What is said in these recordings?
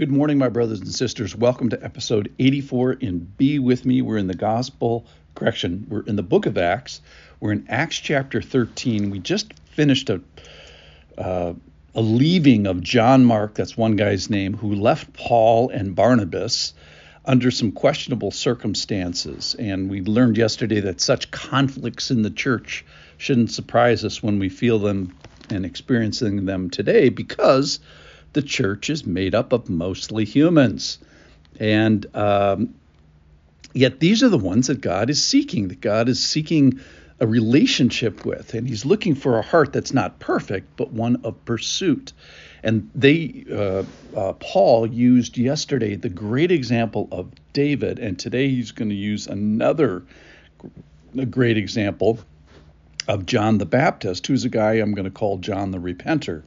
Good morning, my brothers and sisters. Welcome to episode 84 in Be With Me. We're in the Gospel, correction, we're in the book of Acts. We're in Acts chapter 13. We just finished a, uh, a leaving of John Mark, that's one guy's name, who left Paul and Barnabas under some questionable circumstances. And we learned yesterday that such conflicts in the church shouldn't surprise us when we feel them and experiencing them today because the church is made up of mostly humans. And um, yet these are the ones that God is seeking, that God is seeking a relationship with. And he's looking for a heart that's not perfect, but one of pursuit. And they, uh, uh, Paul used yesterday the great example of David, and today he's going to use another great example of John the Baptist, who's a guy I'm going to call John the Repenter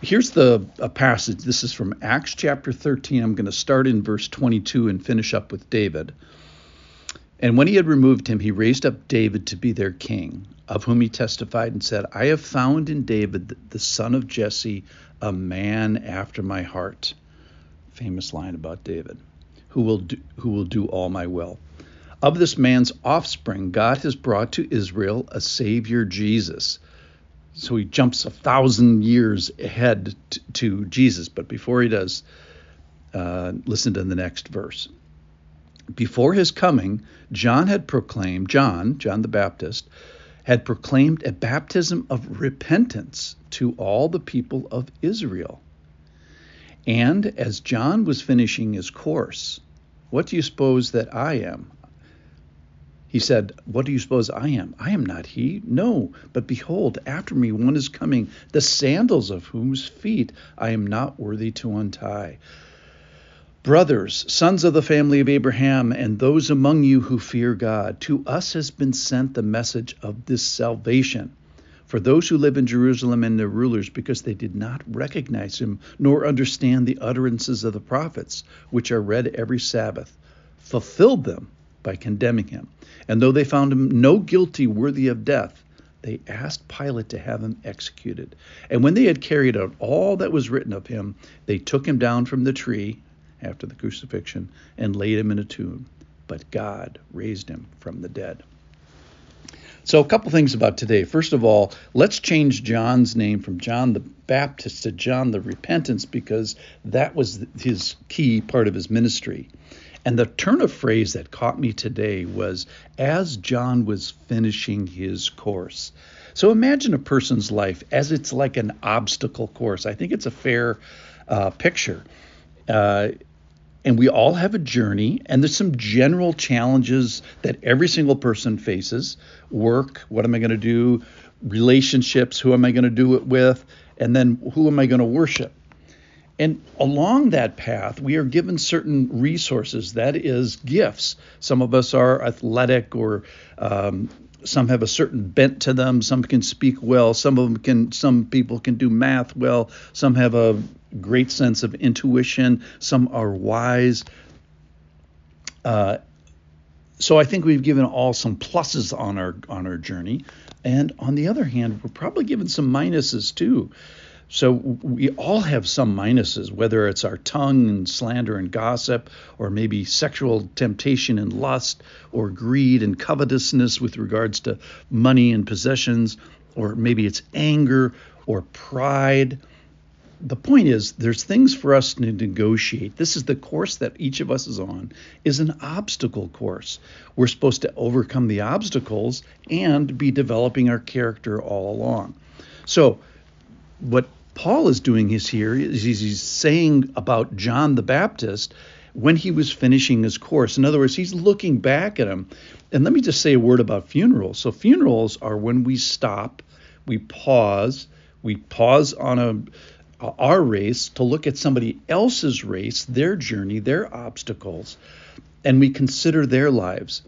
here's the a passage. This is from Acts chapter 13. I'm going to start in verse 22 and finish up with David. And when he had removed him, he raised up David to be their king, of whom he testified and said, I have found in David, the son of Jesse, a man after my heart. Famous line about David, who will do, who will do all my will. Of this man's offspring, God has brought to Israel a Savior, Jesus so he jumps a thousand years ahead t- to Jesus. But before he does, uh, listen to the next verse. Before his coming, John had proclaimed, John, John the Baptist, had proclaimed a baptism of repentance to all the people of Israel. And as John was finishing his course, what do you suppose that I am? He said, What do you suppose I am? I am not he. No, but behold, after me one is coming, the sandals of whose feet I am not worthy to untie. Brothers, sons of the family of Abraham, and those among you who fear God, to us has been sent the message of this salvation. For those who live in Jerusalem and their rulers, because they did not recognize him, nor understand the utterances of the prophets, which are read every Sabbath, fulfilled them by condemning him. And though they found him no guilty worthy of death, they asked Pilate to have him executed. And when they had carried out all that was written of him, they took him down from the tree after the crucifixion and laid him in a tomb. But God raised him from the dead. So, a couple things about today. First of all, let's change John's name from John the Baptist to John the Repentance because that was his key part of his ministry. And the turn of phrase that caught me today was as John was finishing his course. So imagine a person's life as it's like an obstacle course. I think it's a fair uh, picture. Uh, and we all have a journey, and there's some general challenges that every single person faces work, what am I going to do? Relationships, who am I going to do it with? And then who am I going to worship? And along that path, we are given certain resources, that is, gifts. Some of us are athletic or um, some have a certain bent to them. Some can speak well. Some of them can some people can do math well. Some have a great sense of intuition. Some are wise. Uh, so i think we've given all some pluses on our on our journey. And on the other hand we're probably given some minuses too so we all have some minuses, whether it's our tongue and slander and gossip, or maybe sexual temptation and lust, or greed and covetousness with regards to money and possessions, or maybe it's anger or pride. The point is, there's things for us to negotiate. This is the course that each of us is on, is an obstacle course. We're supposed to overcome the obstacles and be developing our character all along. So, what Paul is doing is here is he's saying about John the Baptist when he was finishing his course. In other words, he's looking back at him. And let me just say a word about funerals. So funerals are when we stop, we pause, we pause on a our race to look at somebody else's race, their journey, their obstacles, and we consider their lives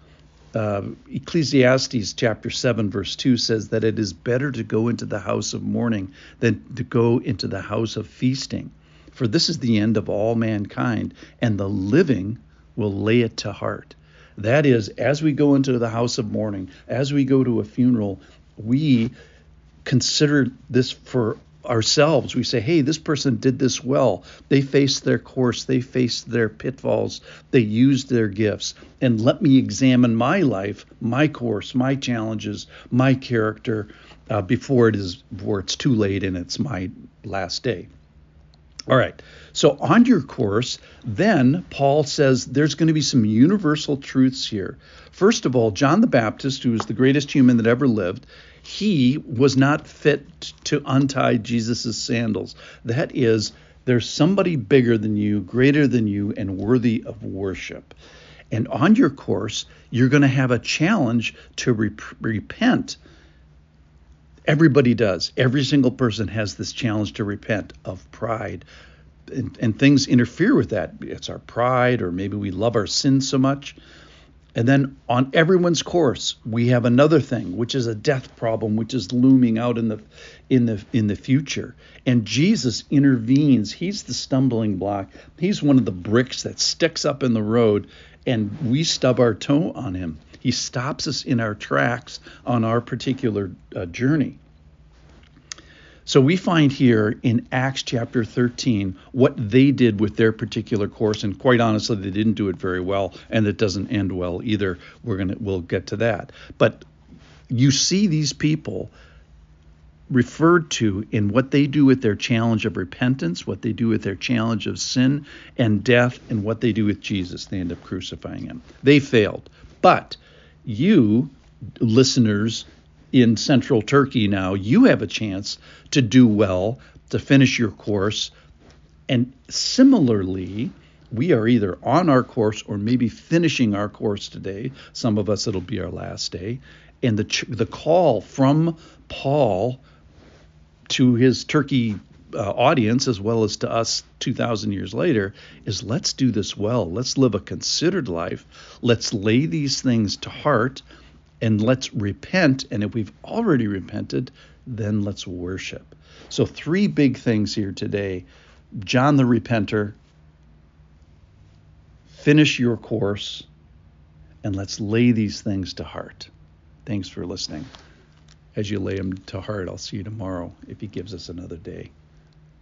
uh, Ecclesiastes chapter 7, verse 2 says that it is better to go into the house of mourning than to go into the house of feasting. For this is the end of all mankind, and the living will lay it to heart. That is, as we go into the house of mourning, as we go to a funeral, we consider this for ourselves. We say, hey, this person did this well. They faced their course, they faced their pitfalls, they used their gifts. And let me examine my life, my course, my challenges, my character uh, before it is before it's too late and it's my last day. All right. So on your course, then Paul says there's going to be some universal truths here. First of all, John the Baptist, who was the greatest human that ever lived, he was not fit to untie Jesus' sandals. That is, there's somebody bigger than you, greater than you, and worthy of worship. And on your course, you're going to have a challenge to re- repent. Everybody does. Every single person has this challenge to repent of pride. And, and things interfere with that. It's our pride, or maybe we love our sin so much and then on everyone's course, we have another thing, which is a death problem, which is looming out in the in the in the future. And Jesus intervenes. He's the stumbling block. He's one of the bricks that sticks up in the road, and we stub our toe on him. He stops us in our tracks on our particular uh, journey. So we find here in Acts chapter 13 what they did with their particular course, and quite honestly, they didn't do it very well, and it doesn't end well either. We're gonna we'll get to that. But you see these people referred to in what they do with their challenge of repentance, what they do with their challenge of sin and death, and what they do with Jesus. They end up crucifying him. They failed. But you, listeners in central Turkey now, you have a chance to do well, to finish your course. And similarly, we are either on our course or maybe finishing our course today. Some of us, it'll be our last day. And the, the call from Paul to his Turkey uh, audience, as well as to us 2,000 years later, is let's do this well. Let's live a considered life. Let's lay these things to heart and let's repent. And if we've already repented, then let's worship. So, three big things here today John the Repenter, finish your course, and let's lay these things to heart. Thanks for listening. As you lay them to heart, I'll see you tomorrow if he gives us another day.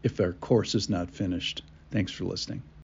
If our course is not finished, thanks for listening.